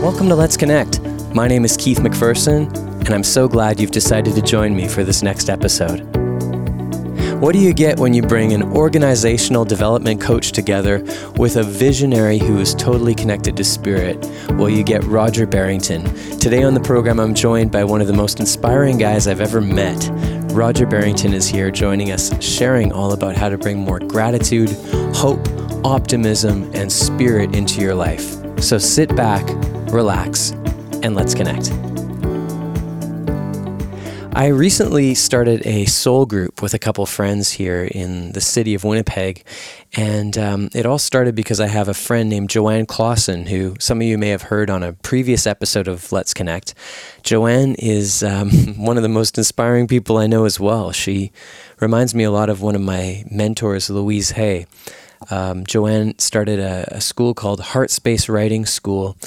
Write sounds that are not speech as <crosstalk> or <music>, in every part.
Welcome to Let's Connect. My name is Keith McPherson, and I'm so glad you've decided to join me for this next episode. What do you get when you bring an organizational development coach together with a visionary who is totally connected to spirit? Well, you get Roger Barrington. Today on the program, I'm joined by one of the most inspiring guys I've ever met. Roger Barrington is here joining us, sharing all about how to bring more gratitude, hope, optimism, and spirit into your life. So sit back, relax, and let's connect. I recently started a soul group with a couple friends here in the city of Winnipeg. And um, it all started because I have a friend named Joanne Klassen, who some of you may have heard on a previous episode of Let's Connect. Joanne is um, <laughs> one of the most inspiring people I know as well. She reminds me a lot of one of my mentors, Louise Hay. Um, Joanne started a, a school called Heart Space Writing School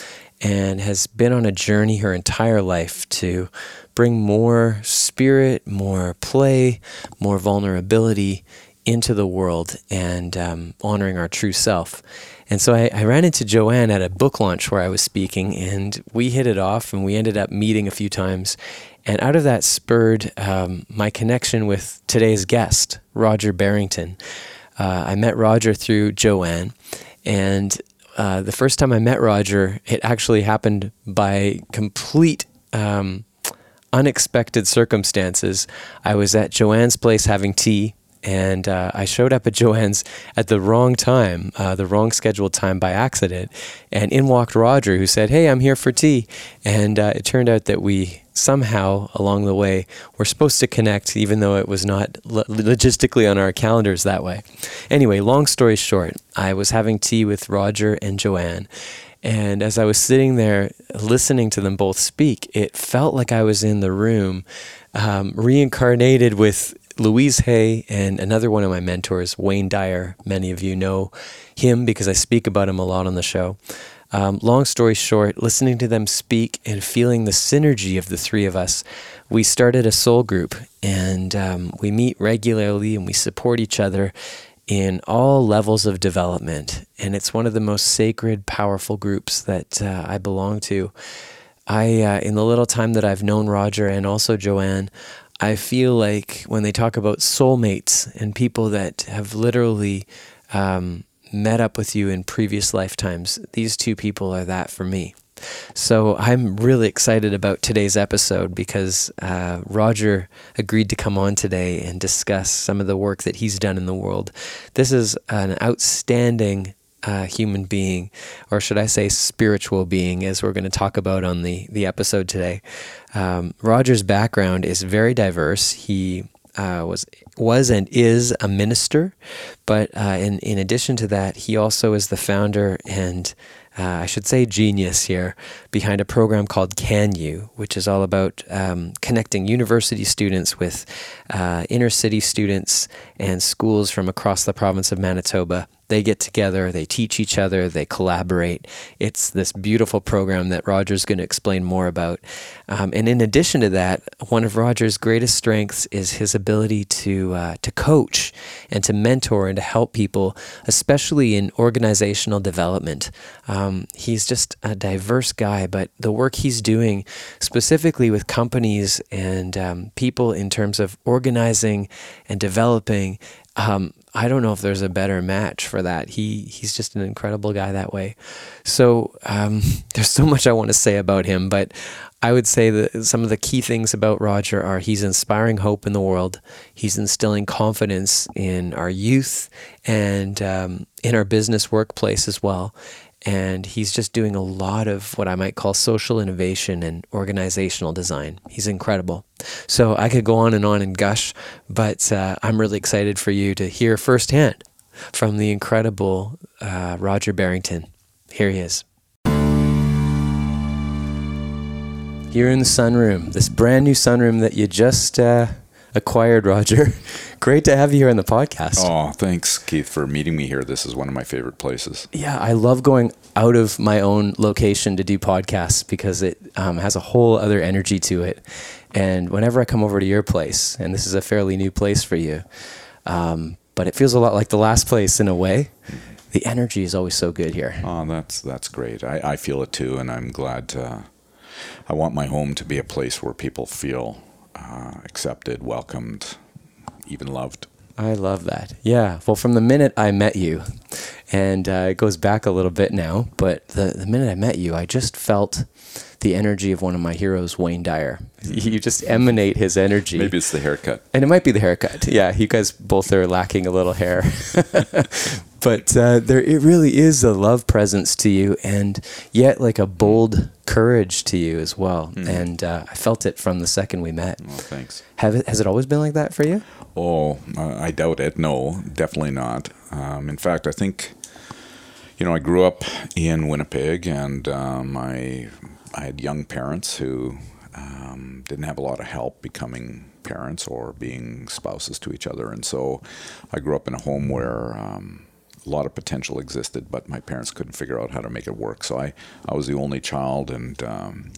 and has been on a journey her entire life to bring more spirit, more play, more vulnerability into the world and um, honoring our true self. And so I, I, ran into Joanne at a book launch where I was speaking, and we hit it off, and we ended up meeting a few times. And out of that spurred um, my connection with today's guest, Roger Barrington. Uh, I met Roger through Joanne, and uh, the first time I met Roger, it actually happened by complete um, unexpected circumstances. I was at Joanne's place having tea, and uh, I showed up at <laughs> Joanne's at the wrong time, uh, the wrong scheduled time by accident. And in walked Roger, who said, Hey, I'm here for tea. And uh, it turned out that we somehow along the way were supposed to connect, even though it was not lo- logistically on our calendars that way. Anyway, long story short, I was having tea with Roger and Joanne. And as I was sitting there listening to them both speak, it felt like I was in the room, um, reincarnated with Louise Hay and another one of my mentors, Wayne Dyer. Many of you know him because I speak about him a lot on the show. Um, long story short, listening to them speak and feeling the synergy of the three of us, we started a soul group and um, we meet regularly and we support each other in all levels of development. And it's one of the most sacred, powerful groups that uh, I belong to. I, uh, in the little time that I've known Roger and also Joanne, I feel like when they talk about soulmates and people that have literally um, met up with you in previous lifetimes, these two people are that for me. So I'm really excited about today's episode because uh, Roger agreed to come on today and discuss some of the work that he's done in the world. This is an outstanding uh, human being, or should I say, spiritual being, as we're going to talk about on the the episode today. Um, Roger's background is very diverse. He uh, was was and is a minister, but uh, in in addition to that, he also is the founder and uh, I should say genius here behind a program called CanU, which is all about um, connecting university students with uh, inner city students and schools from across the province of Manitoba they get together, they teach each other, they collaborate. It's this beautiful program that Roger's going to explain more about. Um, and in addition to that, one of Roger's greatest strengths is his ability to uh, to coach and to mentor and to help people, especially in organizational development. Um, he's just a diverse guy, but the work he's doing specifically with companies and um, people in terms of organizing and developing um, I don't know if there's a better match for that. He he's just an incredible guy that way. So um, <laughs> there's so much I want to say about him, but I would say that some of the key things about Roger are he's inspiring hope in the world. He's instilling confidence in our youth and um, in our business workplace as well and he's just doing a lot of what I might call social innovation and organizational design. He's incredible. So I could go on and on and gush, but uh, I'm really excited for you to hear firsthand from the incredible uh, Roger Barrington. Here he is. Here in the sunroom, this brand new sunroom that you just uh, acquired, Roger. <laughs> Great to have you here on the podcast. Oh, thanks, Keith, for meeting me here. This is one of my favorite places. Yeah, I love going out of my own location to do podcasts because it um, has a whole other energy to it. And whenever I come over to your place, and this is a fairly new place for you, um, but it feels a lot like the last place in a way. the energy is always so good here. Oh, that's that's great. I, I feel it too, and I'm glad. To, I want my home to be a place where people feel uh, accepted, welcomed, even loved. I love that. Yeah. Well, from the minute I met you, and uh, it goes back a little bit now, but the, the minute I met you, I just felt the energy of one of my heroes, Wayne Dyer. <laughs> You just emanate his energy. Maybe it's the haircut. And it might be the haircut. Yeah, you guys both are lacking a little hair. <laughs> but uh, there, it really is a love presence to you, and yet like a bold courage to you as well. Mm. And uh, I felt it from the second we met. Oh, thanks. Have it, has it always been like that for you? Oh, I doubt it. No, definitely not. Um, in fact, I think, you know, I grew up in Winnipeg, and um, I I had young parents who um, didn't have a lot of help becoming parents or being spouses to each other, and so I grew up in a home where um, a lot of potential existed, but my parents couldn't figure out how to make it work. So I, I was the only child, and um,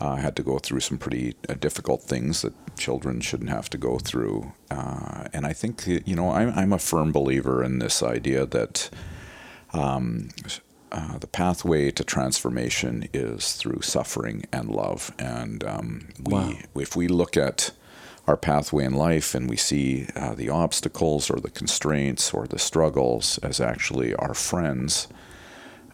I had to go through some pretty uh, difficult things that children shouldn't have to go through. Uh, and I think, you know, I'm, I'm, a firm believer in this idea that um, uh, the pathway to transformation is through suffering and love. And um, we, wow. if we look at our pathway in life and we see uh, the obstacles or the constraints or the struggles as actually our friends,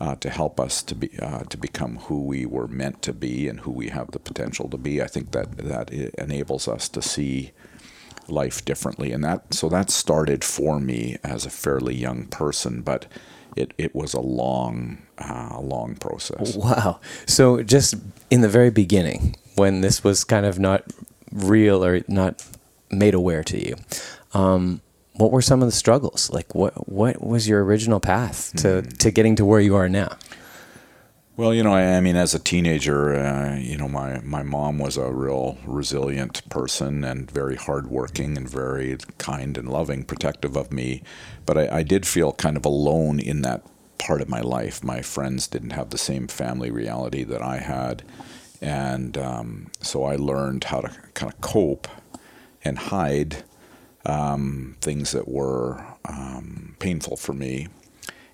uh, to help us to be uh, to become who we were meant to be and who we have the potential to be. I think that that enables us to see life differently, and that so that started for me as a fairly young person, but it it was a long uh, long process. Wow! So just in the very beginning, when this was kind of not real or not made aware to you. Um, what were some of the struggles? Like what what was your original path to mm. to getting to where you are now? Well, you know, I, I mean, as a teenager, uh, you know, my, my mom was a real resilient person and very hardworking and very kind and loving, protective of me. But I, I did feel kind of alone in that part of my life. My friends didn't have the same family reality that I had. And um, so I learned how to kind of cope and hide um, things that were um, painful for me,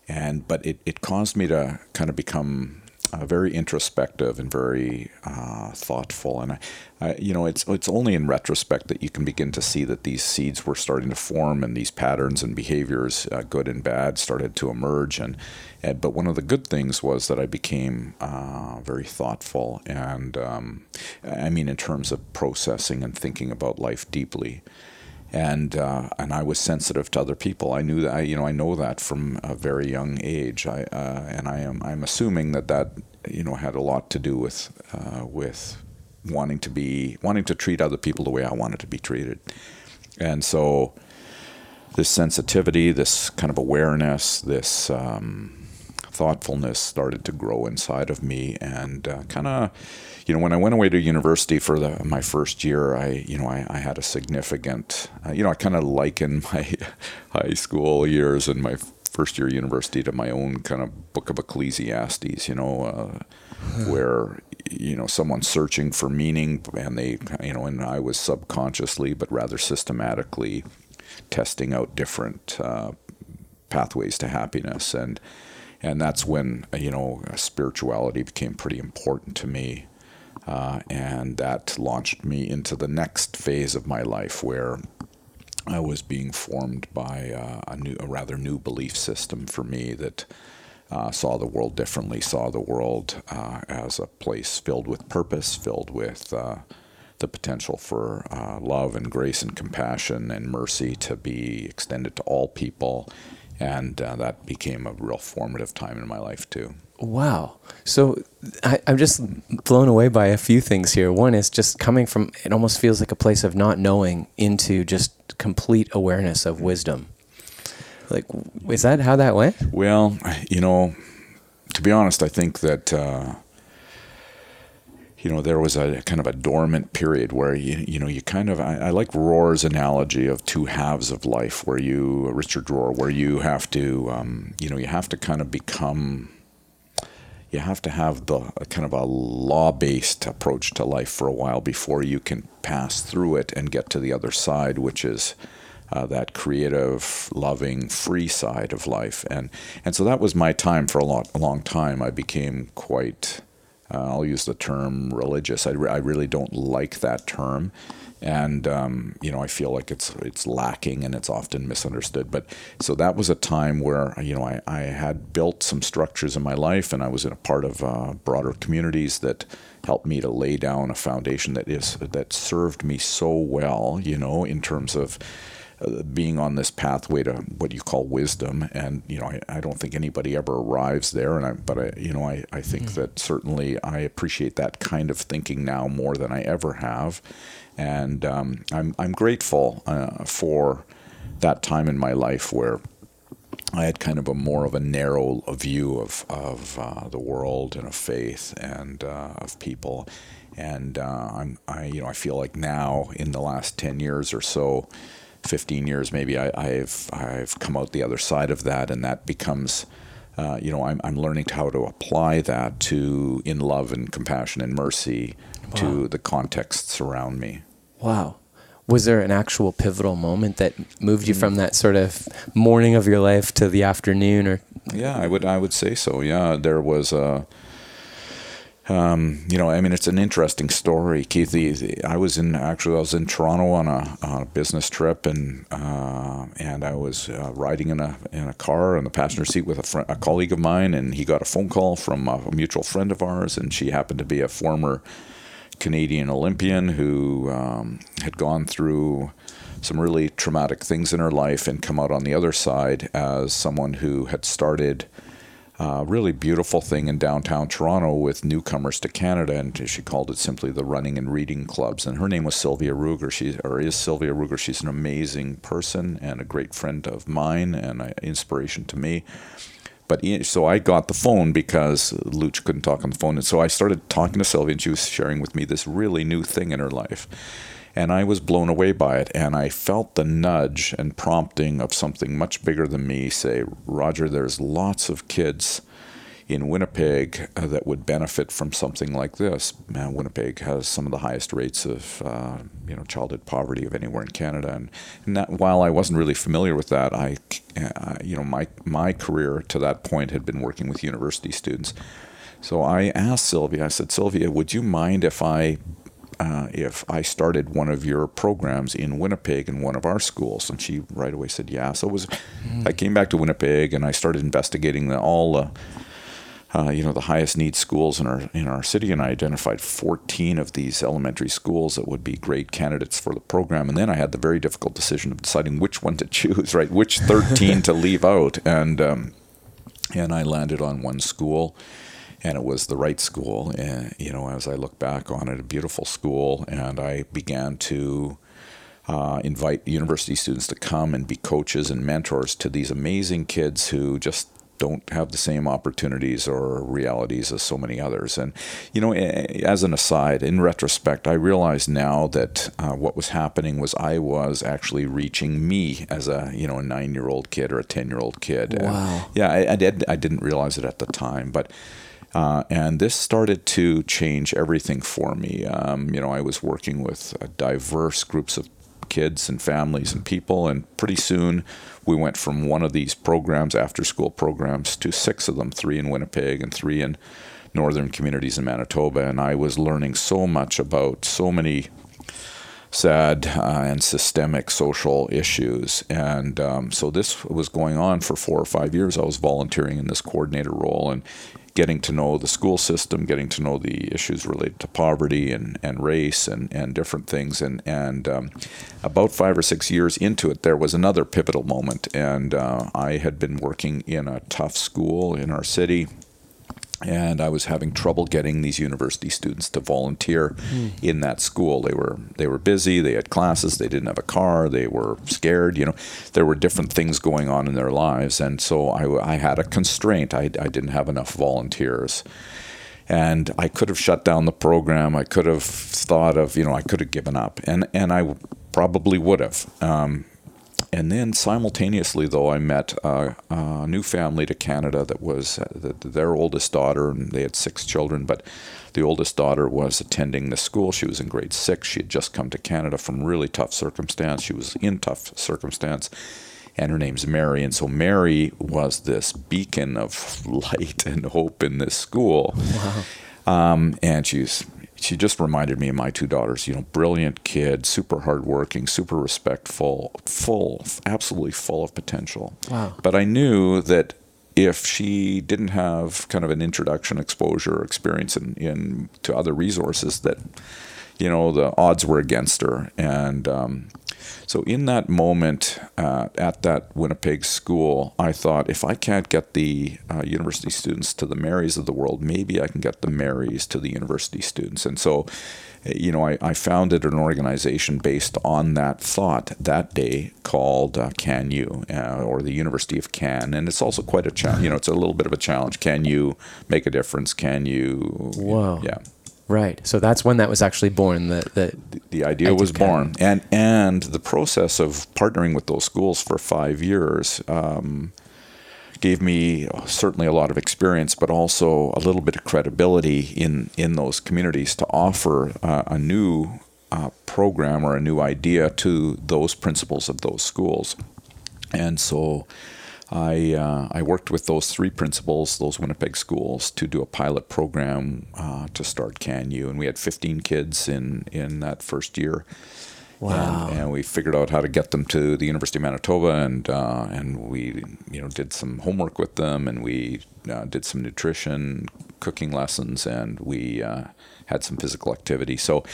and but it, it caused me to kind of become uh, very introspective and very uh, thoughtful. And I, I, you know, it's it's only in retrospect that you can begin to see that these seeds were starting to form, and these patterns and behaviors, uh, good and bad, started to emerge. And, and, but one of the good things was that I became uh, very thoughtful, and um, I mean, in terms of processing and thinking about life deeply and uh, and I was sensitive to other people. I knew that I, you know I know that from a very young age. I uh, and I am I'm assuming that that you know had a lot to do with uh, with wanting to be wanting to treat other people the way I wanted to be treated, and so this sensitivity, this kind of awareness, this. Um, thoughtfulness started to grow inside of me and uh, kind of you know when i went away to university for the, my first year i you know i, I had a significant uh, you know i kind of liken <laughs> my high school years and my first year university to my own kind of book of ecclesiastes you know uh, where you know someone searching for meaning and they you know and i was subconsciously but rather systematically testing out different uh, pathways to happiness. And and that's when you know spirituality became pretty important to me, uh, and that launched me into the next phase of my life where I was being formed by uh, a new, a rather new belief system for me that. Uh, saw the world differently, saw the world uh, as a place filled with purpose, filled with uh, the potential for uh, love and grace and compassion and mercy to be extended to all people, and uh, that became a real formative time in my life too. Wow. So I, am just blown away by a few things here. One is just coming from, it almost feels like a place of not knowing into just complete awareness of wisdom. Like, is that how that went? Well, you know, to be honest, I think that uh, you know, there was a kind of a dormant period where you, you know, you kind of, I, I, like Rohr's analogy of two halves of life, where you, Richard Rohr, where you have to, um, you know, you have to kind of become, you have to have the kind of a law-based approach to life for a while before you can pass through it and get to the other side, which is uh, that creative, loving, free side of life. And and so that was my time for a long, a long time. I became quite, uh, I'll use the term religious. I, re- I really don't like that term. And um, you know, I feel like it's it's lacking and it's often misunderstood. But so that was a time where you know I, I had built some structures in my life, and I was in a part of uh, broader communities that helped me to lay down a foundation that is that served me so well. You know, in terms of being on this pathway to what you call wisdom. And you know I, I don't think anybody ever arrives there. And I but I you know I, I think mm. that certainly I appreciate that kind of thinking now more than I ever have. And um, I'm I'm grateful uh, for that time in my life where I had kind of a more of a narrow view of of uh, the world and of faith and uh, of people, and uh, I'm I you know I feel like now in the last ten years or so, 15 years maybe, I, have I've come out the other side of that, and that becomes, uh, you know, I'm, I'm learning how to apply that to in love and compassion and mercy wow. to the contexts around me. Wow. Was there an actual pivotal moment that moved you from that sort of morning of your life to the afternoon, or? Yeah, I would I would say so. Yeah, there was a um, you know, I mean, it's an interesting story, Keith. I was in actually I was in Toronto on a, on a business trip, and uh, and I was uh, riding in a in a car in the passenger seat with a, a colleague of mine, and he got a phone call from a mutual friend of ours, and she happened to be a former Canadian Olympian who um, had gone through some really traumatic things in her life and come out on the other side as someone who had started uh, really beautiful thing in downtown Toronto with newcomers to Canada, and she called it simply the Running and Reading Clubs. And her name was Sylvia Ruegger. She or is Sylvia Ruegger. She's an amazing person and a great friend of mine and an inspiration to me. But so I got the phone because Luch couldn't talk on the phone, and so I started talking to Sylvia, and she was sharing with me this really new thing in her life and I was blown away by it. And I felt the nudge and prompting of something much bigger than me say, Roger, there's lots of kids in Winnipeg uh, that would benefit from something like this. Winnipeg has some of the highest rates of uh, you know childhood poverty of anywhere in Canada, and, and that, while I wasn't really familiar with that, I uh, you know my my career to that point had been working with university students. So I asked Sylvia. I said, Sylvia, would you mind if I uh, if I started one of your programs in Winnipeg in one of our schools? And she right away said, yeah. So it was, mm. I came back to Winnipeg and I started investigating the, all the, uh, you know, the highest need schools in our in our city, and I identified 14 of these elementary schools that would be great candidates for the program. And then I had the very difficult decision of deciding which one to <laughs> choose, right? Which 13 to leave out, and um, and I landed on one school and it was the right school. And, you know, as I look back on it, a beautiful school, and I began to uh, invite university students to come and be coaches and mentors to these amazing kids who just don't have the same opportunities or realities as so many others. And, you know, as an aside, in retrospect, I realize now that uh, what was happening was I was actually reaching me as a, you know, a nine year old kid or a 10 year old kid. Wow. And yeah, I, I, did, I didn't realize it at the time. But, uh, and this started to change everything for me. Um, you know, I was working with diverse groups of kids and families and people, and pretty soon we went from one of these programs, after school programs, to six of them three in Winnipeg and three in northern communities in Manitoba. And I was learning so much about so many sad uh, and systemic social issues. And um, so this was going on for four or five years. I was volunteering in this coordinator role, and getting to know the school system, getting to know the issues related to poverty and, and race and, and different things. And, and um, about five or six years into it, there was another pivotal moment. And uh, I had been working in a tough school in our city and I was having trouble getting these university students to volunteer mm. in that school. They were they were busy. They had classes. They didn't have a car. They were scared. You know, there were different things going on in their lives, and so I, I had a constraint. I, I didn't have enough volunteers, and I could have shut down the program. I could have thought of you know I could have given up, and and I probably would have. Um, and then simultaneously, though, I met a, a new family to Canada that was uh, the, their oldest daughter, and they had six children, but the oldest daughter was attending the school. She was in grade six. She had just come to Canada from really tough circumstance. She was in tough circumstance, and her name's Mary. And so Mary was this beacon of <laughs> light and hope in this school. Wow. Um, and she's she just reminded me of my two daughters. You know, brilliant kid, super hardworking, super respectful, full, absolutely full of potential. Wow. But I knew that if she didn't have kind of an introduction, exposure, experience in, in to other resources, that you know the odds were against her. And um, so in that moment uh, at that Winnipeg school, I thought if I can't get the uh, university students to the Marys of the world, maybe I can get the Marys to the university students. And so, you know, I, I founded an organization based on that thought that day called uh, CanU uh, or the University of Can. And it's also quite a challenge. You know, it's a little bit of a challenge. Can you make a difference? Can you? Whoa. Yeah. Right. So that's when that was actually born. The the, the idea was born, and and the process of partnering with those schools for five years um, gave me certainly a lot of experience, but also a little bit of credibility in in those communities to offer uh, a new uh, program or a new idea to those principals of those schools, and so. I, uh, I worked with those three principals, those Winnipeg schools, to do a pilot program uh, to start CanU, and we had 15 kids in in that first year. Wow! And, and we figured out how to get them to the University of Manitoba, and uh, and we you know did some homework with them, and we uh, did some nutrition, cooking lessons, and we uh, had some physical activity. So,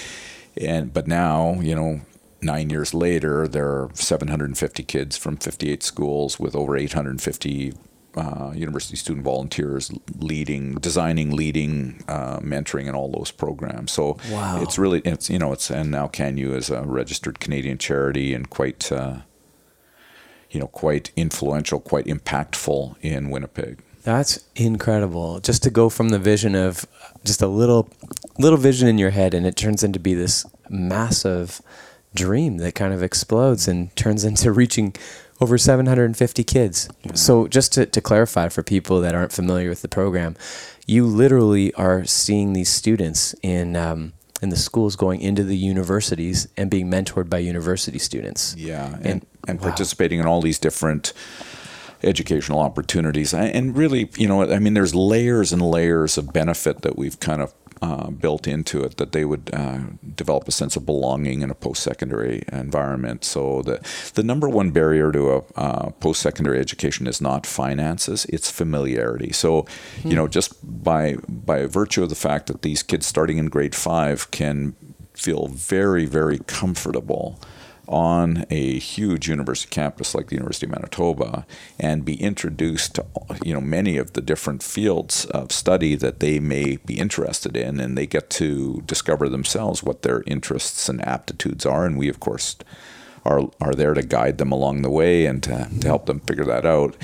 and but now you know nine years later, there are 750 kids from 58 schools with over 850 uh, university student volunteers leading, designing, leading, uh, mentoring, and all those programs. So wow. it's really it's you know it's and now CanU is a registered Canadian charity and quite uh, you know quite influential, quite impactful in Winnipeg. That's incredible. Just to go from the vision of just a little little vision in your head, and it turns into be this massive dream that kind of explodes and turns into <laughs> reaching over 750 kids. Yeah. So, just to, to clarify for people that aren't familiar with the program, you literally are seeing these students in um, in the schools going into the universities and being mentored by university students. Yeah, and, and, and wow. participating in all these different educational opportunities. And really, you know, I mean, there's layers and layers of benefit that we've kind of uh, built into it that they would uh, develop a sense of belonging in a post-secondary environment. So the the number one barrier to a uh, post-secondary education is not finances; it's familiarity. So, hmm. you know, just by by virtue of the fact that these kids starting in grade five can feel very very comfortable on a huge university campus like the University of Manitoba and be introduced to you know many of the different fields of study that they may be interested in and they get to discover themselves what their interests and aptitudes are and we of course are are there to guide them along the way and to, to help them figure that out.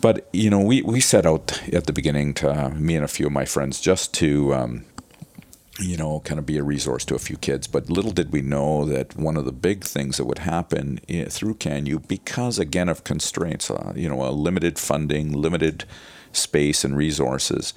But you know we, we set out at the beginning to me and a few of my friends just to um, you know, kind of be a resource to a few kids. But little did we know that one of the big things that would happen eh, through CanU, because again of constraints, uh, you know, a limited funding, limited space and resources,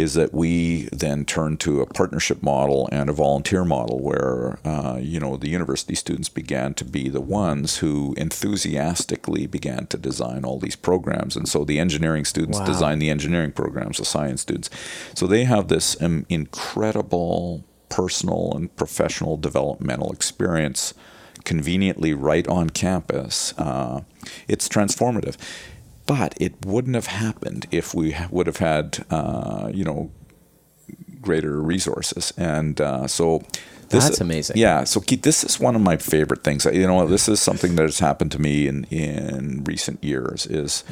is that we then turn to a partnership model and a volunteer model where uh, you know the university students began to be the ones who enthusiastically began to design all these programs. And so the engineering students wow. design the engineering programs the science students. So they have this um, incredible personal and professional developmental experience conveniently right on campus. Uh, it's transformative but it wouldn't have happened if we would have had, uh, you know, greater resources. And uh, so this, That's amazing. Yeah. So Keith, this is one of my favorite things. You know, this is something that has happened to me in, in recent years is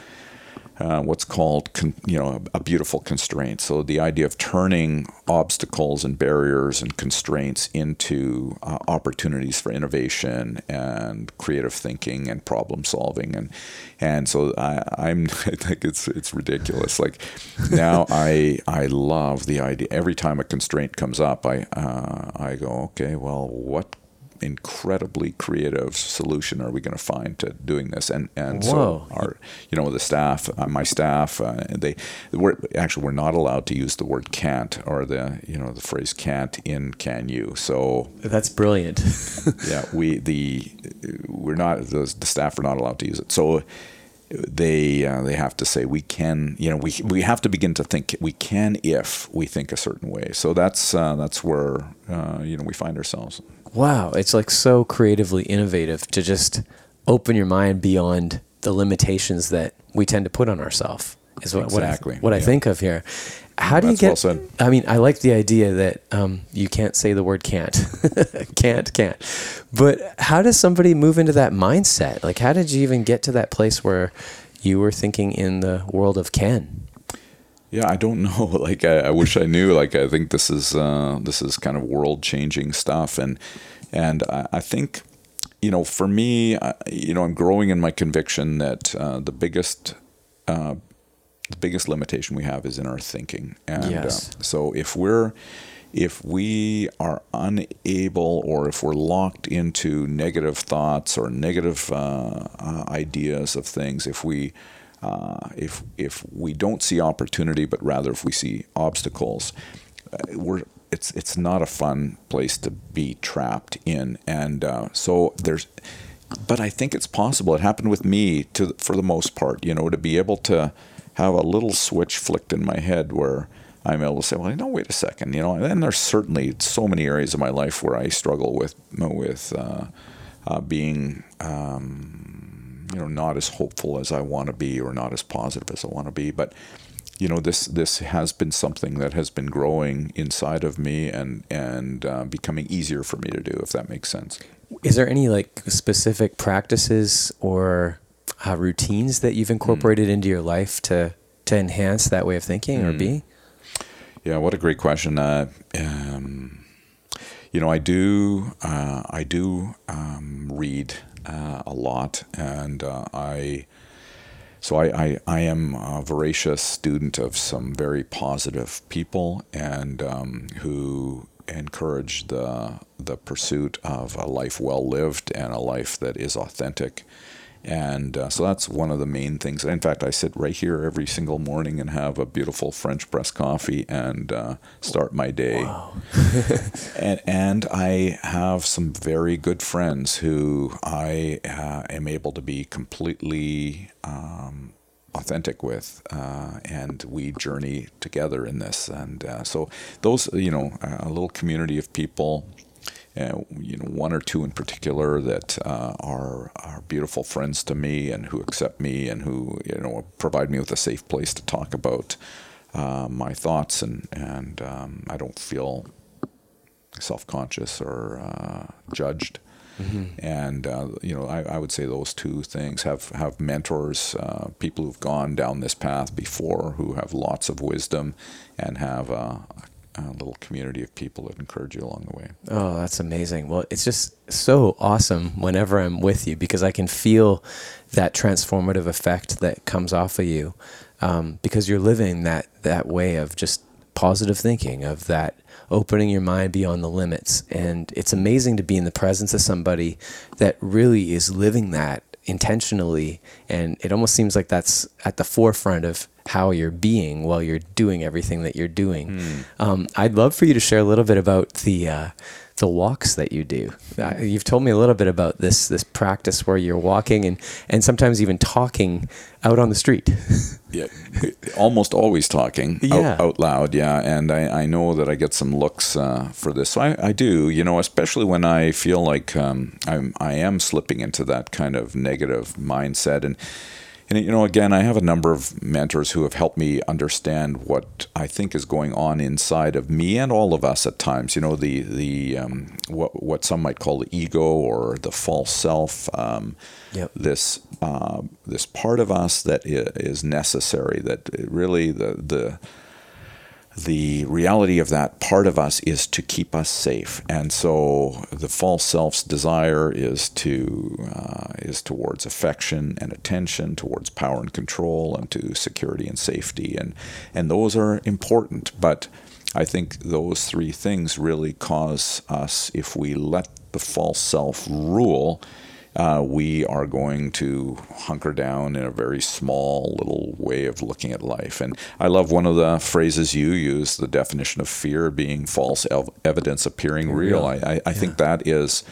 uh, what's called, con- you know, a, a, beautiful constraint. So the idea of turning obstacles and barriers and constraints into uh, opportunities for innovation and creative thinking and problem solving, and and so I, am I think it's it's ridiculous. Like now <laughs> I I love the idea. Every time a constraint comes up, I uh, I go okay, well what incredibly creative solution are we going to find to doing this? And and Whoa. so our you know the staff, uh, my staff, uh, they we're actually we're not allowed to use the word can't or the you know the phrase can't in CanU. So That's brilliant. <laughs> yeah, we the we're not the, the staff are not allowed to use it. So they uh, they have to say we can you know we we have to begin to think we can if we think a certain way. So that's uh, that's where uh, you know we find ourselves. Wow, it's like so creatively innovative to just open your mind beyond the limitations that we tend to put on ourselves. Is what Exactly, what, I, what I think of here. How do you That's well get? said. I mean, I like the idea that um, you can't say the word can't, <laughs> can't, can't. But how does somebody move into that mindset? Like, how did you even get to that place where you were thinking in the world of can? Yeah, I don't <laughs> know. Like, I, I wish I knew. Like, I think this is uh, this is kind of world changing stuff, and and I, I think, you know, for me, I, you know, I'm growing in my conviction that uh, the biggest uh, the biggest limitation we have is in our thinking, and Yes. uh, so if we're if we are unable or if we're locked into negative thoughts or negative uh, uh, ideas of things, if we uh, if if we don't see opportunity, but rather if we see obstacles, uh, we're it's it's not a fun place to be trapped in, and uh, so there's. But I think it's possible. It happened with me to for the most part. You know, to be able to have a little switch flicked in my head where I'm able to say, well, no, wait a second, you know. And then there's certainly so many areas of my life where I struggle with with uh, uh, being, um, you know, not as hopeful as I want to be or not as positive as I want to be. But you know, this this has been something that has been growing inside of me and and uh, becoming easier for me to do, if that makes sense. Is there any like specific practices or uh, routines that you've incorporated into your life to to enhance that way of thinking or being? Yeah, what a great question. Uh, um, you know, I do uh, I do um, read uh, a lot, and uh, I so I, I I am a voracious student of some very positive people, and um, who encourage the the pursuit of a life well lived and a life that is authentic. And uh, so that's one of the main things. In fact, I sit right here every single morning and have a beautiful French press coffee and uh, start my day. <laughs> and, and I have some very good friends who I uh, am able to be completely um, authentic with, uh, and we journey together in this. And uh, so those, you know, a little community of people uh, you know, one or two in particular that uh, are are beautiful friends to me and who accept me and who you know provide me with a safe place to talk about uh, my thoughts and and um, I don't feel self conscious or uh, judged. And uh, you know, I, I would say those two things have have mentors, uh, people who've gone down this path before, who have lots of wisdom, and have a, a little community of people that encourage you along the way. Oh, that's amazing. Well, it's just so awesome whenever I'm with you because I can feel that transformative effect that comes off of you um, because you're living that, that way of just positive thinking, of that opening your mind beyond the limits. And it's amazing to be in the presence of somebody that really is living that intentionally. And it almost seems like that's at the forefront of how you're being while you're doing everything that you're doing. Um, I'd love for you to share a little bit about the uh, the walks that you do. Uh, you've told me a little bit about this this practice where you're walking and and sometimes even talking out on the street. <laughs> Yeah, almost always talking Yeah. out, out loud. Yeah, and I, I know that I get some looks uh, for this. So I, I do, you know, especially when I feel like um, I'm I am slipping into that kind of negative mindset and. And you know, again, I have a number of mentors who have helped me understand what I think is going on inside of me and all of us at times. You know, the the um, what what some might call the ego or the false self. Um, Yep. This uh, this part of us that is necessary. That really the the the reality of that part of us is to keep us safe, and so the false self's desire is to uh, is towards affection and attention, towards power and control, and to security and safety, and and those are important. But I think those three things really cause us, if we let the false self rule, uh, we are going to hunker down in a very small little way of looking at life. And I love one of the phrases you use, the definition of fear being false ev- evidence appearing real. I, I, I yeah. think that is.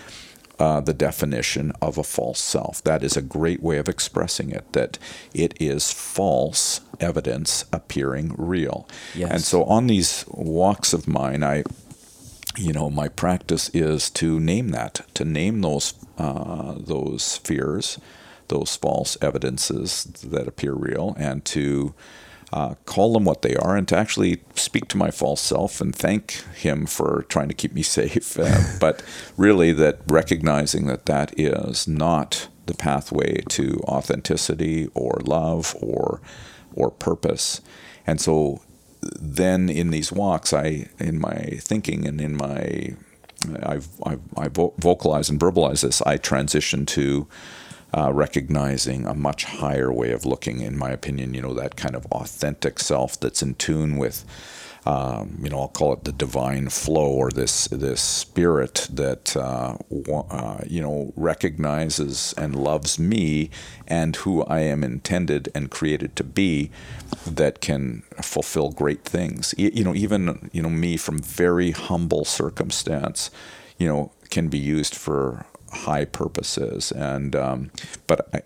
Uh, the definition of a false self. That is a great way of expressing it, that it is false evidence appearing real. Yes. And so on these walks of mine, I you know, my practice is to name that, to name those uh, those fears, those false evidences that appear real, and to uh, call them what they are, and to actually speak to my false self and thank him for trying to keep me <laughs> safe. Uh, but really, that recognizing that that is not the pathway to authenticity or love or or purpose, and so then in these walks, I, in my thinking and in my, I've, I've, I vocalize and verbalize this, I transition to uh, recognizing a much higher way of looking, in my opinion, you know, that kind of authentic self that's in tune with um, you know, I'll call it the divine flow or this this spirit that uh, uh, you know recognizes and loves me and who I am intended and created to be, that can fulfill great things. You know, even you know me from very humble circumstance, you know, can be used for high purposes. And um, but I,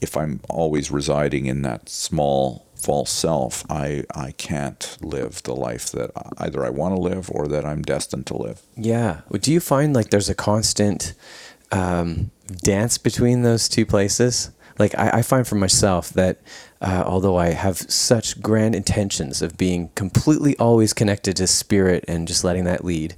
if I'm always residing in that small false self, I, I can't live the life that either I want to live or that I'm destined to live. Yeah. Do you find like there's a constant um, dance between those two places? Like I, I find for myself that uh, although I have such grand intentions of being completely always connected to spirit and just letting that lead,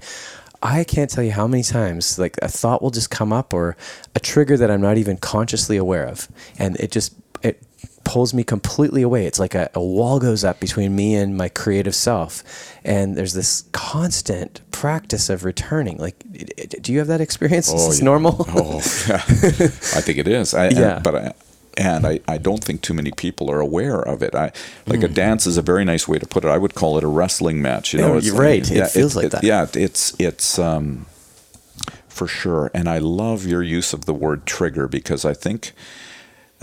I can't tell you how many times like a thought will just come up or a trigger that I'm not even consciously aware of, and it just it pulls me completely away. It's like a, a, wall goes up between me and my creative self. And there's this constant practice of returning. Like, do you have that experience? Oh, Is this yeah. normal? oh, yeah. <laughs> I think it is. I, yeah. but I, and I, I don't think too many people are aware of it. I like mm. a hmm. dance is a very nice way to put it. I would call it a wrestling match. You know, oh, you're right. Yeah, it feels it, like it, that. Yeah, it's it's um, for sure. And I love your use of the word trigger because I think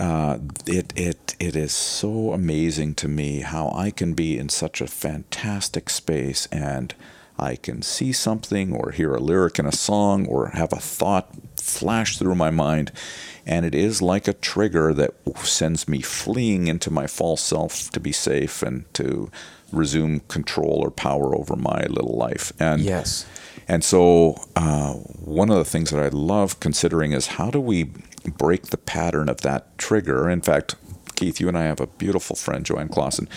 uh, it it it is so amazing to me how I can be in such a fantastic space and I can see something or hear a lyric in a song or have a thought flash through my mind. And it is like a trigger that sends me fleeing into my false self to be safe and to resume control or power over my little life. And yes and so uh, one of the things that I love considering is how do we break the pattern of that trigger. In fact, Keith, you and I have a beautiful friend, Joanne Klassen,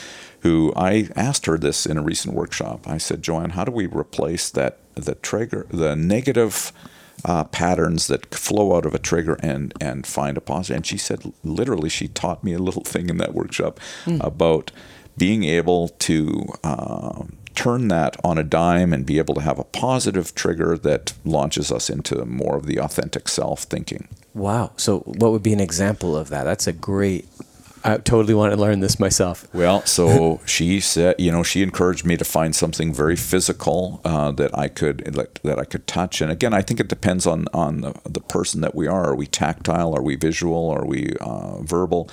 who I asked her this in a recent workshop. I said, Joanne, how do we replace that the trigger, the negative uh, patterns that flow out of a trigger and and find a positive? And she said, literally, she taught me a little <laughs> thing in that workshop mm. about being able to uh, turn that on a dime and be able to have a positive trigger that launches us into more of the authentic self thinking. Wow. So, what would be an example of that? That's a great I totally want to learn this myself. Well, so <laughs> she said, you know, she encouraged me to find something very physical uh, that I could that I could touch. And again, I think it depends on on the, the person that we are. Are we tactile? Are we visual? Are we uh, verbal?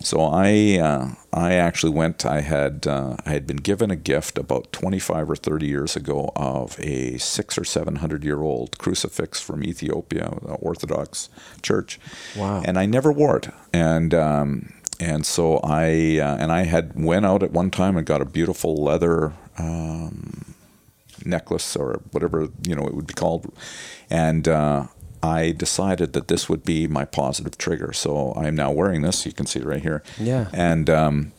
So I uh, I actually went. I had uh, I had been given a gift about 25 or 30 years ago of a six or seven hundred year old crucifix from Ethiopia, the Orthodox Church. Wow! And I never wore it. And um, and so I uh, and I had went out at one time and got a beautiful leather um, necklace or whatever you know it would be called, and uh, I decided that this would be my positive trigger. So I'm now wearing this. You can see it right here. Yeah. And um,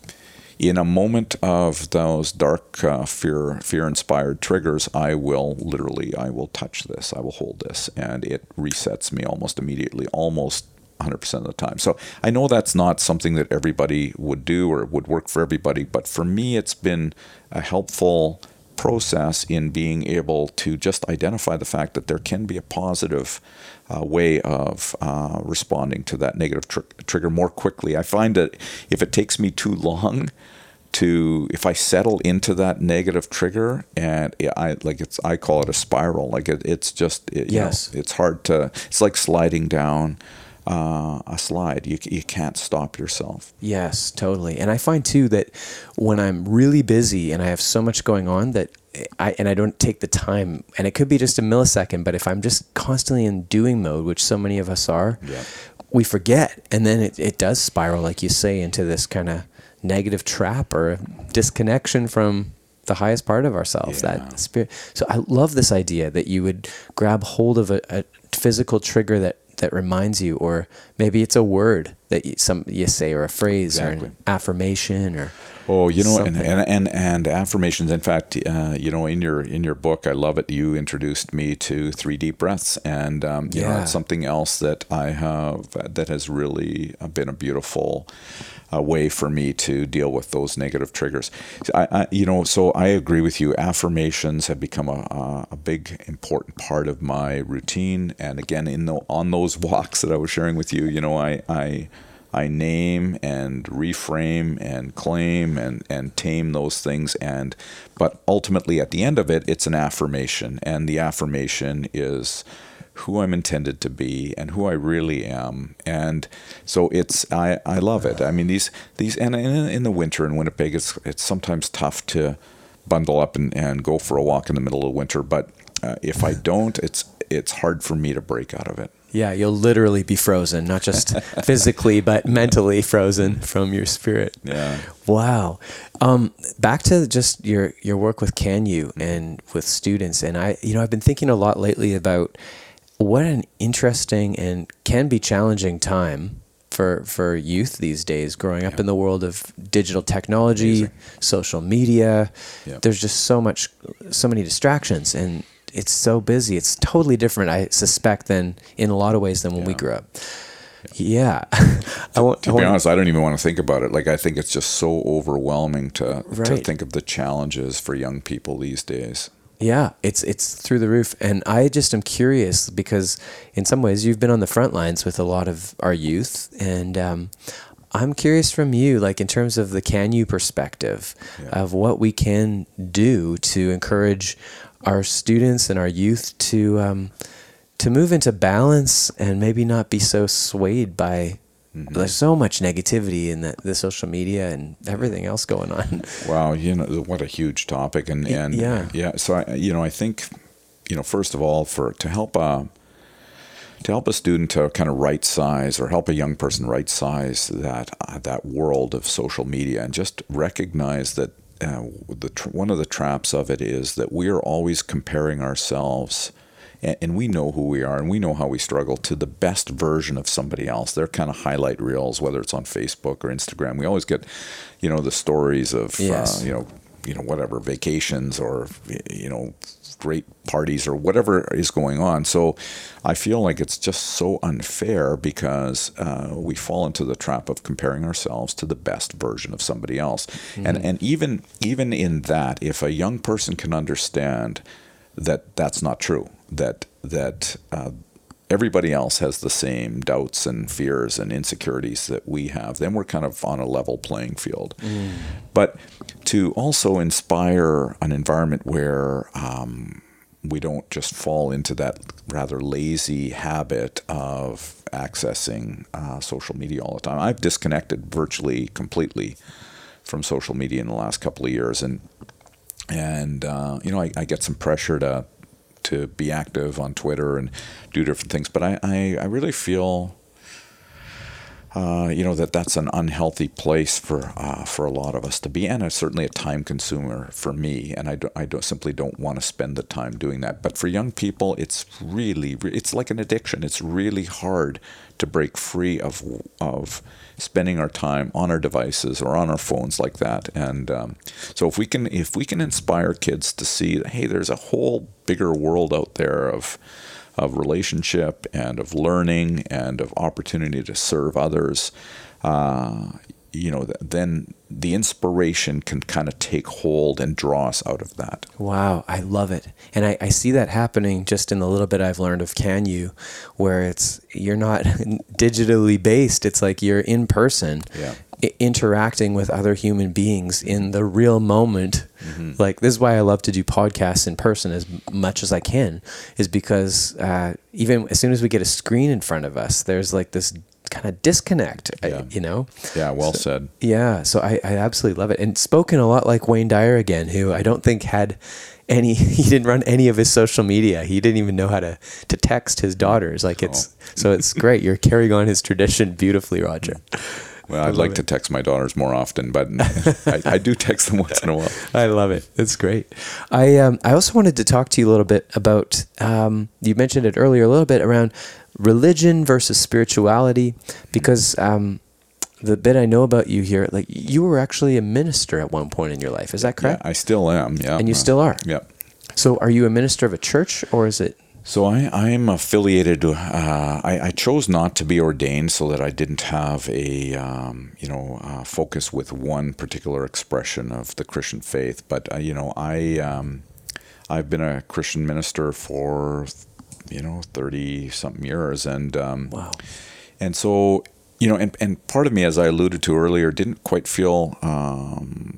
in a moment of those dark uh, fear fear inspired triggers, I will literally I will touch this. I will hold this, and it resets me almost immediately, almost 100% of the time. So I know that's not something that everybody would do or would work for everybody, but for me, it's been a helpful process in being able to just identify the fact that there can be a positive uh, way of uh, responding to that negative tr- trigger more quickly. I find that if it takes me too long, to if I settle into that negative trigger and I like it's I call it a spiral like it, it's just it, yes know, it's hard to it's like sliding down uh, a slide you, you can't stop yourself yes totally and I find too that when I'm really busy and I have so much going on that I, and I don't take the time, and it could be just a millisecond, but if I'm just constantly in doing mode, which so many of us are, yeah. we forget. And then it, it does spiral, like you say, into this kind of negative trap or disconnection from the highest part of ourselves yeah. that spirit so i love this idea that you would grab hold of a, a, physical trigger that that reminds you or maybe it's a word that you, some you say or a phrase exactly. or an affirmation or Oh, you know, and, and, and and affirmations. In fact, uh, you know, in your in your book, I love it. You introduced me to three deep breaths, and um, you yeah. know, it's something else that I have that has really been a beautiful uh, way for me to deal with those negative triggers. I, I, you know, so I agree with you. Affirmations have become a, a big important part of my routine, and again, in the on those <laughs> walks that I was sharing with you, you know, I I I name and reframe and claim and, and tame those things and but ultimately at the end of it it's an affirmation and the affirmation is who I'm intended to be and who I really am. And so it's I, I love it. I mean these these and in, in the winter in Winnipeg it's it's sometimes tough to bundle up and, and go for a walk in the middle of winter, but uh, if I don't, it's it's hard for me to break out of it. Yeah, you'll literally be frozen, not just <laughs> physically, but mentally frozen from your spirit. Yeah. Wow. Um, back to just your your work with CanU and with students, and I, you know, I've been thinking a lot lately about what an interesting and can be challenging time for for youth these days growing up yeah. in the world of digital technology Amazing. social media yeah. there's just so much so many distractions and it's so busy. It's totally different, I suspect, than in a lot of ways than when yeah. we grew up. Yeah, <laughs> I want, to, to I be honest, I don't even want to think about it. Like I think it's just so overwhelming to right. to think of the challenges for young people these days. Yeah, it's it's through the roof, and I just am curious because in some ways you've been on the front lines with a lot of our youth, and um, I'm curious from you, like in terms of the CanU perspective yeah. of what we can do to encourage our students and our youth to um, to move into balance and maybe not be so swayed by Mm-hmm. There's so much negativity in the, the social media and everything else going on. <laughs> Wow, you know what a huge topic, and and yeah, yeah. So I, you know, I think, you know, first of all, for to help a uh, to help a student to kind of right size or help a young person right size that uh, that world of social media and just recognize that uh, the tr- one of the traps of it is that we are always comparing ourselves and, and, we know who we are and we know how we struggle to the best version of somebody else They're kind of highlight reels whether it's on facebook or instagram we always get you know the stories of uh, yes. uh, you know you know whatever vacations or you know great parties or whatever is going on. So I feel like it's just so unfair because uh, we fall into the trap of comparing ourselves to the best version of somebody else. Mm-hmm. And and even even in that, if a young person can understand that that's not true, that that uh, everybody else has the same doubts and fears and insecurities that we have, then we're kind of on a level playing field. Mm. But to also inspire an environment where um, we don't just fall into that rather lazy habit of accessing uh, social media all the time. I've disconnected virtually completely from social media in the last couple of years, and and uh, you know I, I, get some pressure to to be active on Twitter and do different things, but I, I, I really feel uh, you know that that's an unhealthy place for uh, for a lot of us to be, and it's certainly a time consumer for me. And I don't, I don't simply don't want to spend the time doing that. But for young people, it's really it's like an addiction. It's really hard to break free of of spending our time on our devices or on our phones like that. And um, so if we can if we can inspire kids to see, hey, there's a whole bigger world out there of of relationship and of learning and of opportunity to serve others, uh, you know, then the inspiration can kind of take hold and draw us out of that. Wow, I love it. And I, I see that happening just in the little bit I've learned of CanU, where it's you're not <laughs> digitally based, it's like you're in person. Yeah interacting with other human beings in the real moment. Like this is why I love to do podcasts in person as much as I can, is because uh, even as soon as we get a screen in front of us, there's like this kind of disconnect. Yeah. you know. Yeah, well said. Yeah, so I, I absolutely love it. And spoken a lot like Wayne Dyer again, who I don't think had any <laughs> he didn't run any of his social media. He didn't even know how to to text his daughters. Like it's <laughs> so it's great. You're carrying on his tradition beautifully, Roger. Well, I'd like to text my daughters more often, but <laughs> I, I do text them once in a while. I love it. It's great. I um, I also wanted to talk to you a little bit about um, you mentioned it earlier a little bit around religion versus spirituality because um, the bit I know about you here, like you were actually a minister at one point in your life. Is that Yeah, correct? I still am. Yeah, And you Uh, still are? Yeah. So, are you a minister of a church, or is it? So I, I'm affiliated. Uh, I, I chose not to be ordained so that I didn't have a um, you know uh, focus with one particular expression of the Christian faith. But uh, you know I um, I've been a Christian minister for you know thirty something years, and um, Wow. and so you know, and and part of me, as I alluded to earlier, didn't quite feel. Um,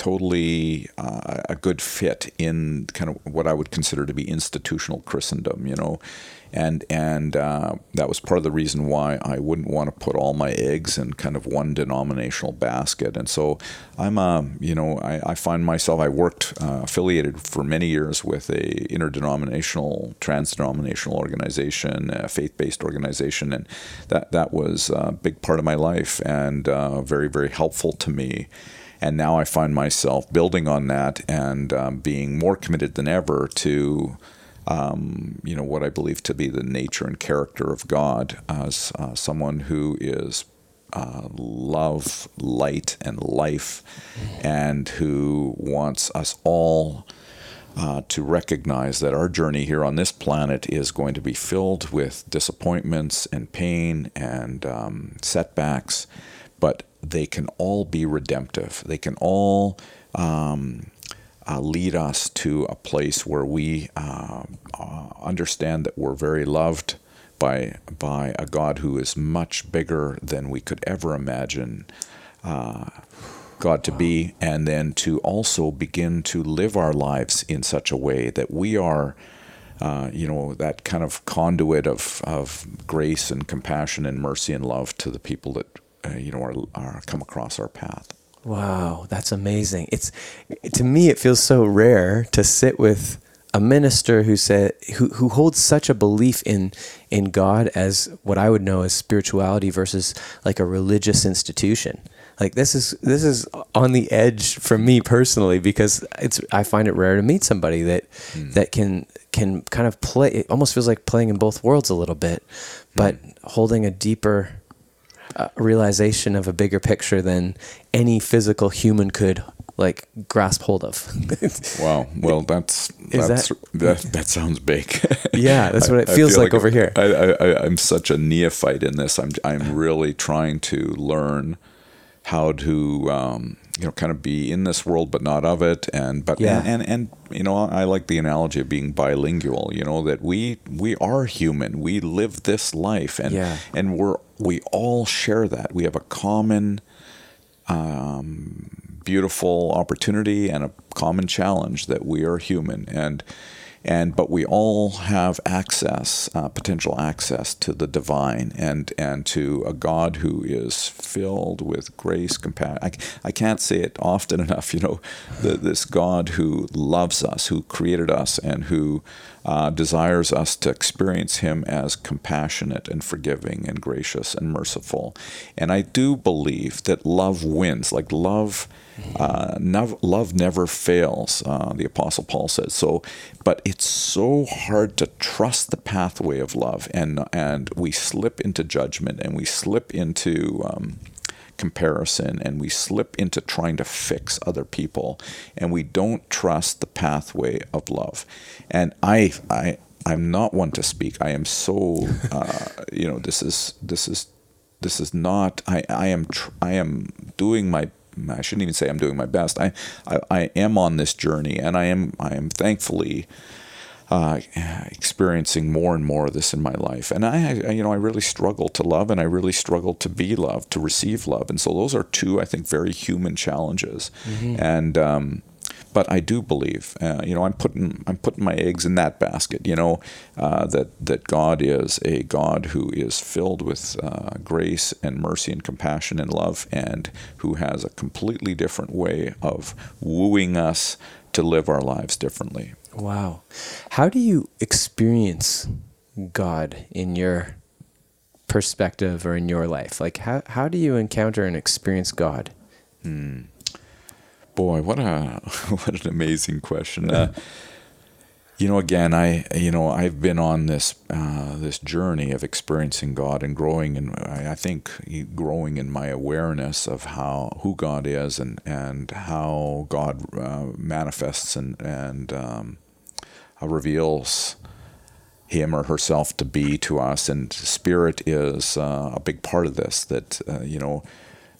totally uh, a good fit in kind of what I would consider to be institutional Christendom, you know, and and uh, that was part of the reason why I wouldn't want to put all my eggs in kind of one denominational basket. And so I'm a, you know, I, I find myself I worked uh, affiliated for many years with a interdenominational, trans-denominational organization, a faith-based organization, and that that was a big part of my life and uh, very very helpful to me. And now I find myself building on that and um, being more committed than ever to, um, you know, what I believe to be the nature and character of God as uh, someone who is uh, love, light, and life, and who wants us all. Uh, to recognize that our journey here on this planet is going to be filled with disappointments and pain and um, setbacks, but they can all be redemptive. They can all um, uh, lead us to a place where we uh, uh, understand that we're very loved by by a God who is much bigger than we could ever imagine. Uh, God to be, and then to also begin to live our lives in such a way that we are, uh, you know, that kind of conduit of, of grace and compassion and mercy and love to the people that, uh, you know, are, are come across our path. Wow, that's amazing. It's to me, it feels so rare to sit with a minister who said who who holds such a belief in in God as what I would know as spirituality versus like a religious institution. Like this is this is on the edge for me personally because it's I find it rare to meet somebody that that can can kind of play. It almost feels like playing in both worlds a little bit, but holding a deeper realization of a bigger picture than any physical human could like grasp hold of. <laughs> Wow. Well, that's that's that- that, that, sounds big. <laughs> Yeah, that's what it <laughs> feels feel like over here. I, I, I, I'm such a neophyte in this. I'm I'm really trying to learn how to um, you know kind of be in this world but not of it, and but Yeah. and, and and you know I like the analogy of being bilingual. You know that we we are human. We live this life, and Yeah. and we're we all share that. We have a common um, beautiful opportunity and a common challenge that we are human and and but we all have access uh, potential access to the divine and and to a God who is filled with grace compassion I, I can't say it often <laughs> enough you know the, this God who loves us who created us and who uh, desires us to experience him as compassionate and forgiving and gracious and merciful and I do believe that love wins like love uh, nev- love never fails, uh, the Apostle Paul says. So, but it's so hard to trust the pathway of love, and and we slip into judgment, and we slip into um, comparison, and we slip into trying to fix other people, and we don't trust the pathway of love. And I, I, I'm not one to speak. I am so, uh, <laughs> you know, this is this is this is not. I, I am tr- I am doing my I shouldn't even say I'm doing my best. I, I, I am on this journey, and I am I am thankfully uh, experiencing more and more of this in my life. And I, you know, I really struggle to love, and I really struggle to be loved, to receive love. And so those are two, I think, very human challenges. Mm-hmm. And um, but I do believe, uh, you know, I'm putting I'm putting my eggs in that basket. You know, uh, that that God is a God who is filled with uh, grace and mercy and compassion and love, and who has a completely different way of wooing us to live our lives differently. Wow, how do you experience God in your perspective or in your life? Like, how how do you encounter and experience God? Hmm boy, what a <laughs> what an amazing question. Uh, <laughs> you know, again, I you know I've been on this uh, this journey of experiencing God and growing, and I think growing in my awareness of how who God is and and how God uh, manifests and and um, reveals him or herself to be to us, and spirit is uh, a big part of this. That uh, you know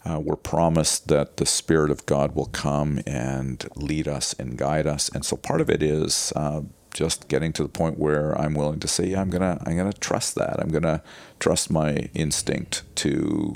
uh, we're promised that the Spirit of God will come and lead us and guide us, and so part of it is uh, just getting to the point where I'm willing to say, yeah, I'm gonna I'm gonna trust that. I'm gonna trust my instinct to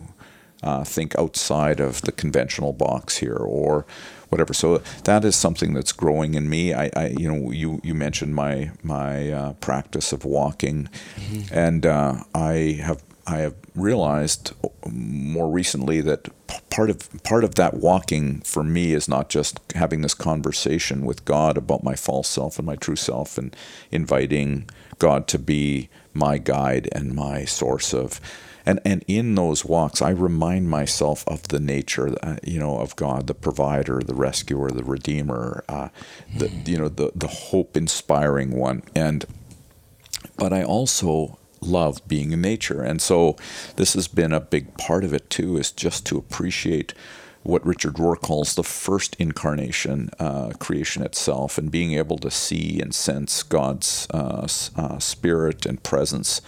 uh, think outside of the conventional box here, or whatever. So that is something that's growing in me. I, I you know, you you mentioned my my uh, practice of walking, mm-hmm. and uh, I have I have realized more recently that part of part of that walking for me is not just having this conversation with God about my false self and my true self and inviting God to be my guide and my source of and and in those walks I remind myself of the nature uh, you know of God the provider the rescuer the redeemer uh, the you know the the hope inspiring one. And but I also love being in nature. And so this has been a big part of it too, is just to appreciate what Richard Rohr calls the first incarnation, uh, creation itself, and being able to see and sense God's uh, uh, spirit and presence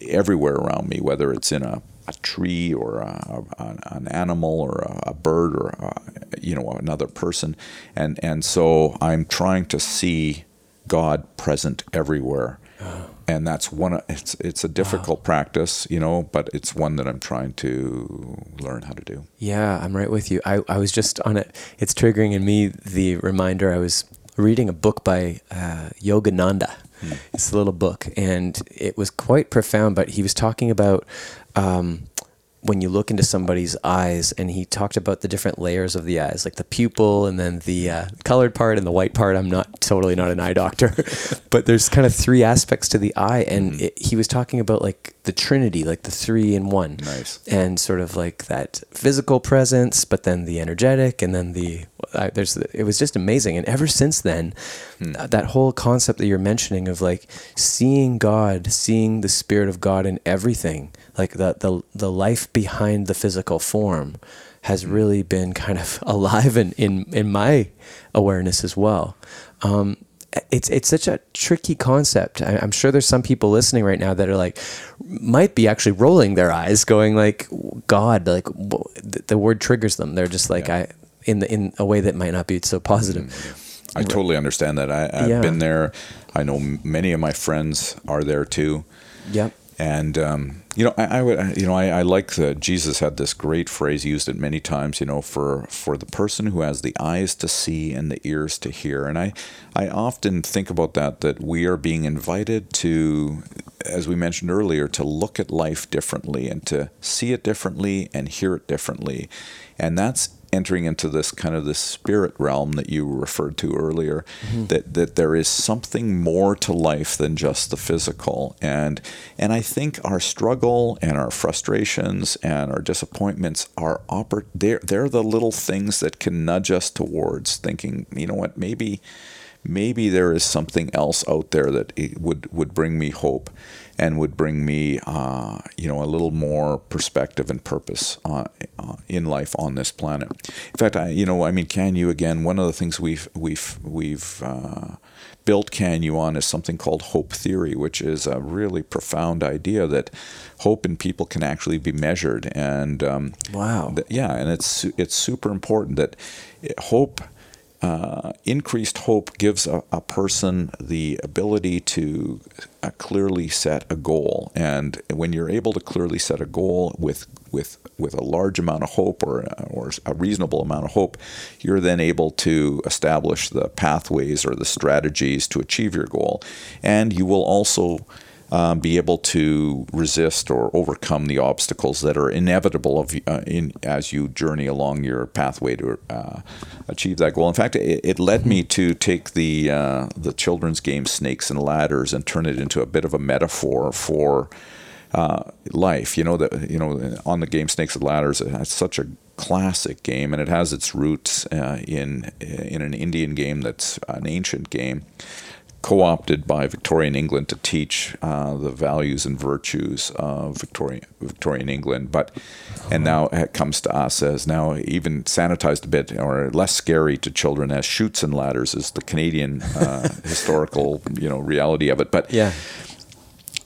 everywhere around me, whether it's in a, a tree or a, a, an animal or a, bird or you know another person, and and so I'm trying to see God present everywhere and that's one. It's it's a difficult wow. practice, you know, but it's one that I'm trying to learn how to do. Yeah, I'm right with you. I I was just on it. It's triggering in me the reminder. I was reading a book by uh, Yogananda. Hmm. It's a little book, and it was quite profound. But he was talking about. Um, when you look into somebody's eyes, and he talked about the different layers of the eyes, like the pupil and then the uh, colored part and the white part. I'm not totally not an eye doctor, <laughs> but there's kind of three aspects to the eye, and mm-hmm. it, he was talking about like the Trinity, like the three in one, nice, and sort of like that physical presence, but then the energetic, and then the uh, there's it was just amazing. And ever since then, hmm. uh, that whole concept that you're mentioning of like seeing God, seeing the Spirit of God in everything like the the the life behind the physical form has mm-hmm. really been kind of <laughs> alive in in, in my awareness as well. Um, it's it's such a tricky concept. I, am sure there's some people listening right now that are like, might be actually rolling their eyes, going like, "God," like the, the word triggers them. They're just like, yeah. I in the in a way that might not be so positive. Mm-hmm. I totally understand that. I, have yeah. been there. I know many of my friends are there too. Yep. And um, you know, I, I, would, you know, I, I like that Jesus had this great phrase used it many times. You know, for for the person who has the eyes to see and the ears to hear, and I, I often think about that. That we are being invited to, as we mentioned earlier, to look at life differently and to see it differently and hear it differently, and that's entering into this kind of the spirit realm that you referred to earlier mm-hmm. that that there is something more to life than just the physical and and I think our struggle and our frustrations and our disappointments are oper- they're they're the little things that can nudge us towards thinking you know what maybe maybe there is something else out there that would would bring me hope and would bring me, uh, you know, a little more perspective and purpose uh, uh, in life on this planet. In fact, I, you know, I mean, CanU again. One of the things we've we've we've uh, built CanU on is something called hope theory, which is a really profound idea that hope in people can actually be measured. And um, wow, th- yeah, and it's it's super important that hope uh, increased hope gives a, a, person the ability to uh, clearly set a goal. And when you're able to clearly set a goal with with with a large amount of hope or or a reasonable amount of hope, you're then able to establish the pathways or the strategies to achieve your goal, and you will also um, be able to resist or overcome the obstacles that are inevitable of uh, in as you journey along your pathway to uh, achieve that goal. In fact, it, it led me to take the uh, the children's game Snakes and Ladders and turn it into a bit of a metaphor for. Uh, life, you know that you know on the game Snakes and Ladders. It's such a classic game, and it has its roots uh, in in an Indian game that's an ancient game co-opted by Victorian England to teach uh, the values and virtues of Victorian Victorian England, but and now it comes to us as now even sanitized a bit or less scary to children as Chutes and Ladders is the Canadian uh, <laughs> historical you know reality of it. But yeah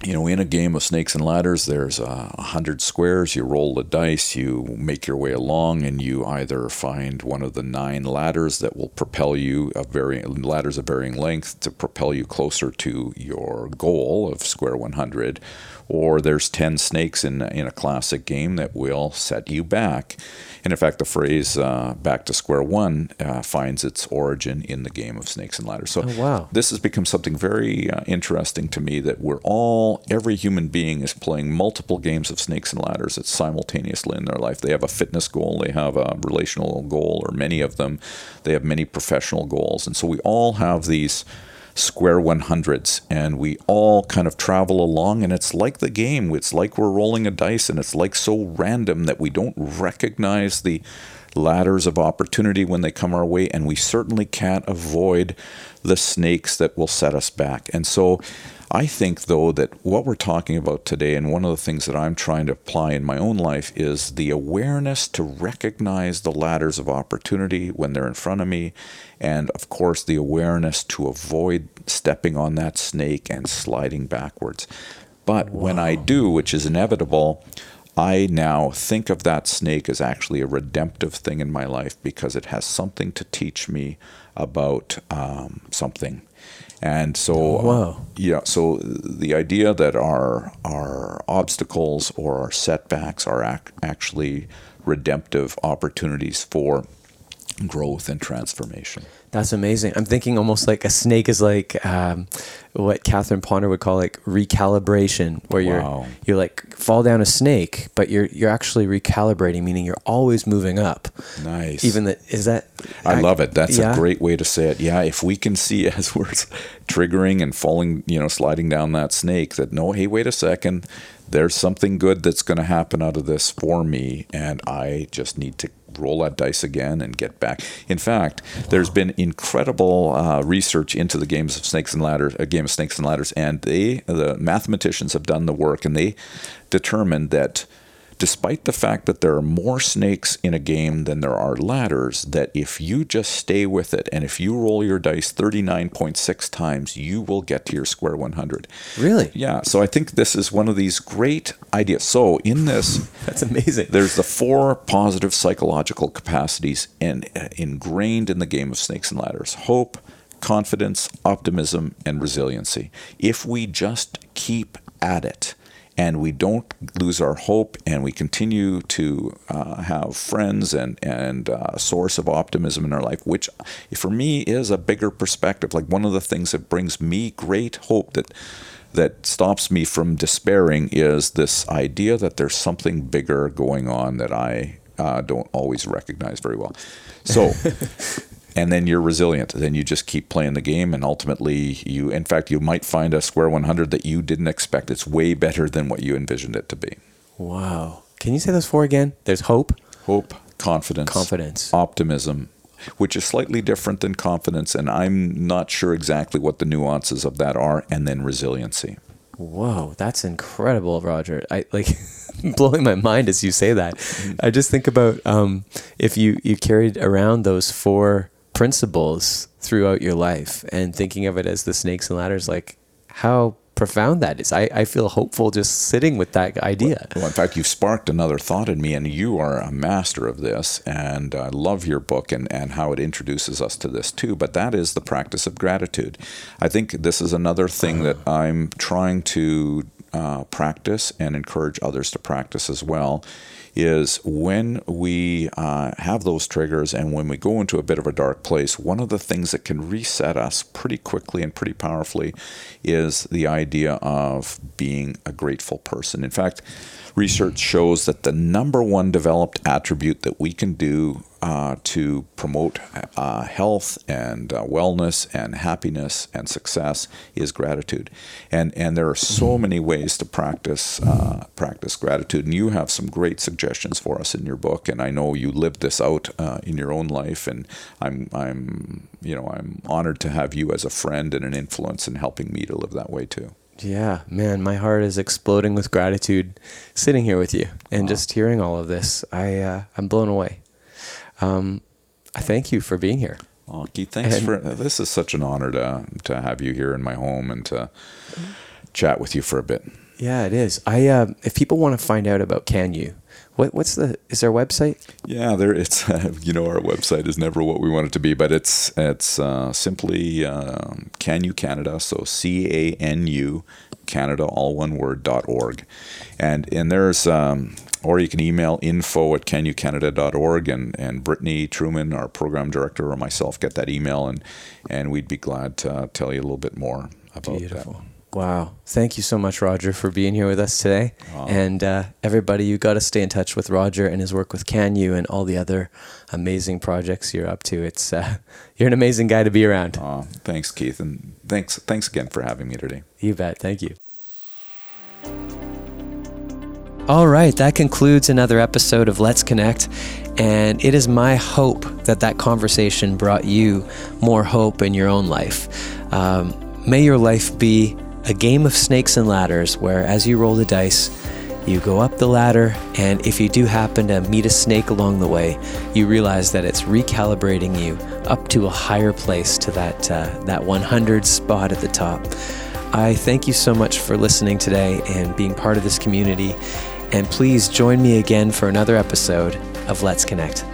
you know, in a game of snakes and ladders, there's a hundred squares. You roll the dice, you make your way along, and you either find one of the nine ladders that will propel you a varying ladders of varying length to propel you closer to your goal of square 100, or there's 10 snakes in in a classic game that will set you back. And in fact, the phrase uh, "back to square one" uh, finds its origin in the game of snakes and ladders. So oh, wow. this has become something very uh, interesting to me that we're all, every human being is playing multiple games of snakes and ladders simultaneously in their life. They have a fitness goal, they have a relational goal, or many of them. They have many professional goals, and so we all have these square 100s and we all kind of travel along and it's like the game it's like we're rolling a dice and it's like so random that we don't recognize the ladders of opportunity when they come our way and we certainly can't avoid the snakes that will set us back and so I think, though, that what we're talking about today, and one of the things that I'm trying to apply in my own life, is the awareness to recognize the ladders of opportunity when they're in front of me, and of course, the awareness to avoid stepping on that snake and sliding backwards. But wow. when I do, which is inevitable, I now think of that snake as actually a redemptive thing in my life because it has something to teach me about um, something and so, oh, uh, wow. yeah, so the idea that our our obstacles or our setbacks are ac- actually redemptive opportunities for growth and transformation. That's amazing. I'm thinking almost like a snake is like um, what Catherine Ponder would call like recalibration, where wow. you're you're like fall down a snake, but you're you're actually recalibrating, meaning you're always moving up. Nice. Even that is that. I, I love it. That's yeah. a great way to say it. Yeah, if we can see <laughs> as we're triggering and falling, you know, sliding down that snake, that no, hey, wait a second, there's something good that's going to happen out of this for me, and I just need to roll that dice again and get back. In fact, there's been incredible uh, research into the games of snakes and ladders, a game of snakes and ladders, and they, the mathematicians, have done the work, and they determined that despite the fact that there are more snakes in a game than there are ladders, that if you just stay with it and if you roll your dice 39.6 times, you will get to your square 100. Really? Yeah. So I think this is one of these great ideas. So in this, <laughs> that's amazing. There's the four positive psychological capacities uh, ingrained in the game of snakes and ladders hope, confidence, optimism, and resiliency. If we just keep at it, and we don't lose our hope and we continue to uh, have friends and, and uh, source of optimism in our life, which for me is a bigger perspective. Like one of the things that brings me great hope that that stops me from despairing is this idea that there's something bigger going on that I uh, don't always recognize very well. So <laughs> and then you're resilient. Then you just keep playing the game, and ultimately, you, in fact, you might find a square 100 that you didn't expect. It's way better than what you envisioned it to be. Wow. Can you say those four again? There's hope, hope, confidence, confidence, optimism, which is slightly different than confidence, and I'm not sure exactly what the nuances of that are, and then resiliency. Whoa, that's incredible, Roger. I like <laughs> blowing my mind as you say that. Mm-hmm. I just think about um, if you you carried around those four principles throughout your life and thinking of it as the snakes and ladders like how profound that is. I, I feel hopeful just sitting with that idea. Well, in fact, you've sparked another thought in me, and you are a master of this. And I love your book and, and how it introduces us to this too. But that is the practice of gratitude. I think this is another thing that I'm trying to uh, practice and encourage others to practice as well is when we uh, have those triggers and when we go into a bit of a dark place, one of the things that can reset us pretty quickly and pretty powerfully is the idea of being a grateful person. In fact, research shows that the number one developed attribute that we can do uh, to promote uh, health and uh, wellness and happiness and success is gratitude, and and there are so mm-hmm. many ways to practice uh, practice gratitude. And you have some great suggestions for us in your book, and I know you lived this out uh, in your own life, and I'm I'm you know I'm honored to have you as a friend and an influence in helping me to live that way too. Yeah, man, my heart is exploding with gratitude sitting here with you and wow. just hearing all of this. I uh, I'm blown away. Um, I thank you for being here. Oh, Keith, thanks and, for this. Is such an honor to to have you here in my home and to chat with you for a bit. Yeah, it is. I uh, if people want to find out about CanU, what what's the is there a website? Yeah, there it's uh, <laughs> you know our website is never what we want it to be, but it's it's uh, simply um, CanU Canada, so C A N U Canada, all one word dot org, and and there's um, or you can email info at canucanada.org and, and Brittany Truman, our program director, or myself get that email and, and we'd be glad to tell you a little bit more about Beautiful. that. Wow. Thank you so much, Roger, for being here with us today. And uh, everybody, you got to stay in touch with Roger and his work with CanU and all the other amazing projects you're up to. It's uh, <laughs> You're an amazing guy to be around. thanks, Keith. And thanks, thanks again for having me today. You bet. Thank you. All right, that concludes another episode of Let's Connect. And it is my hope that that conversation brought you more hope in your own life. Um, may your life be a game of snakes and ladders where, as you roll the dice, you go up the ladder, and if you do happen to meet a snake along the way, you realize that it's recalibrating you up to a higher place to that, uh, that 100 spot at the top. I thank you so much for listening today and being part of this community. And please join me again for another episode of Let's Connect.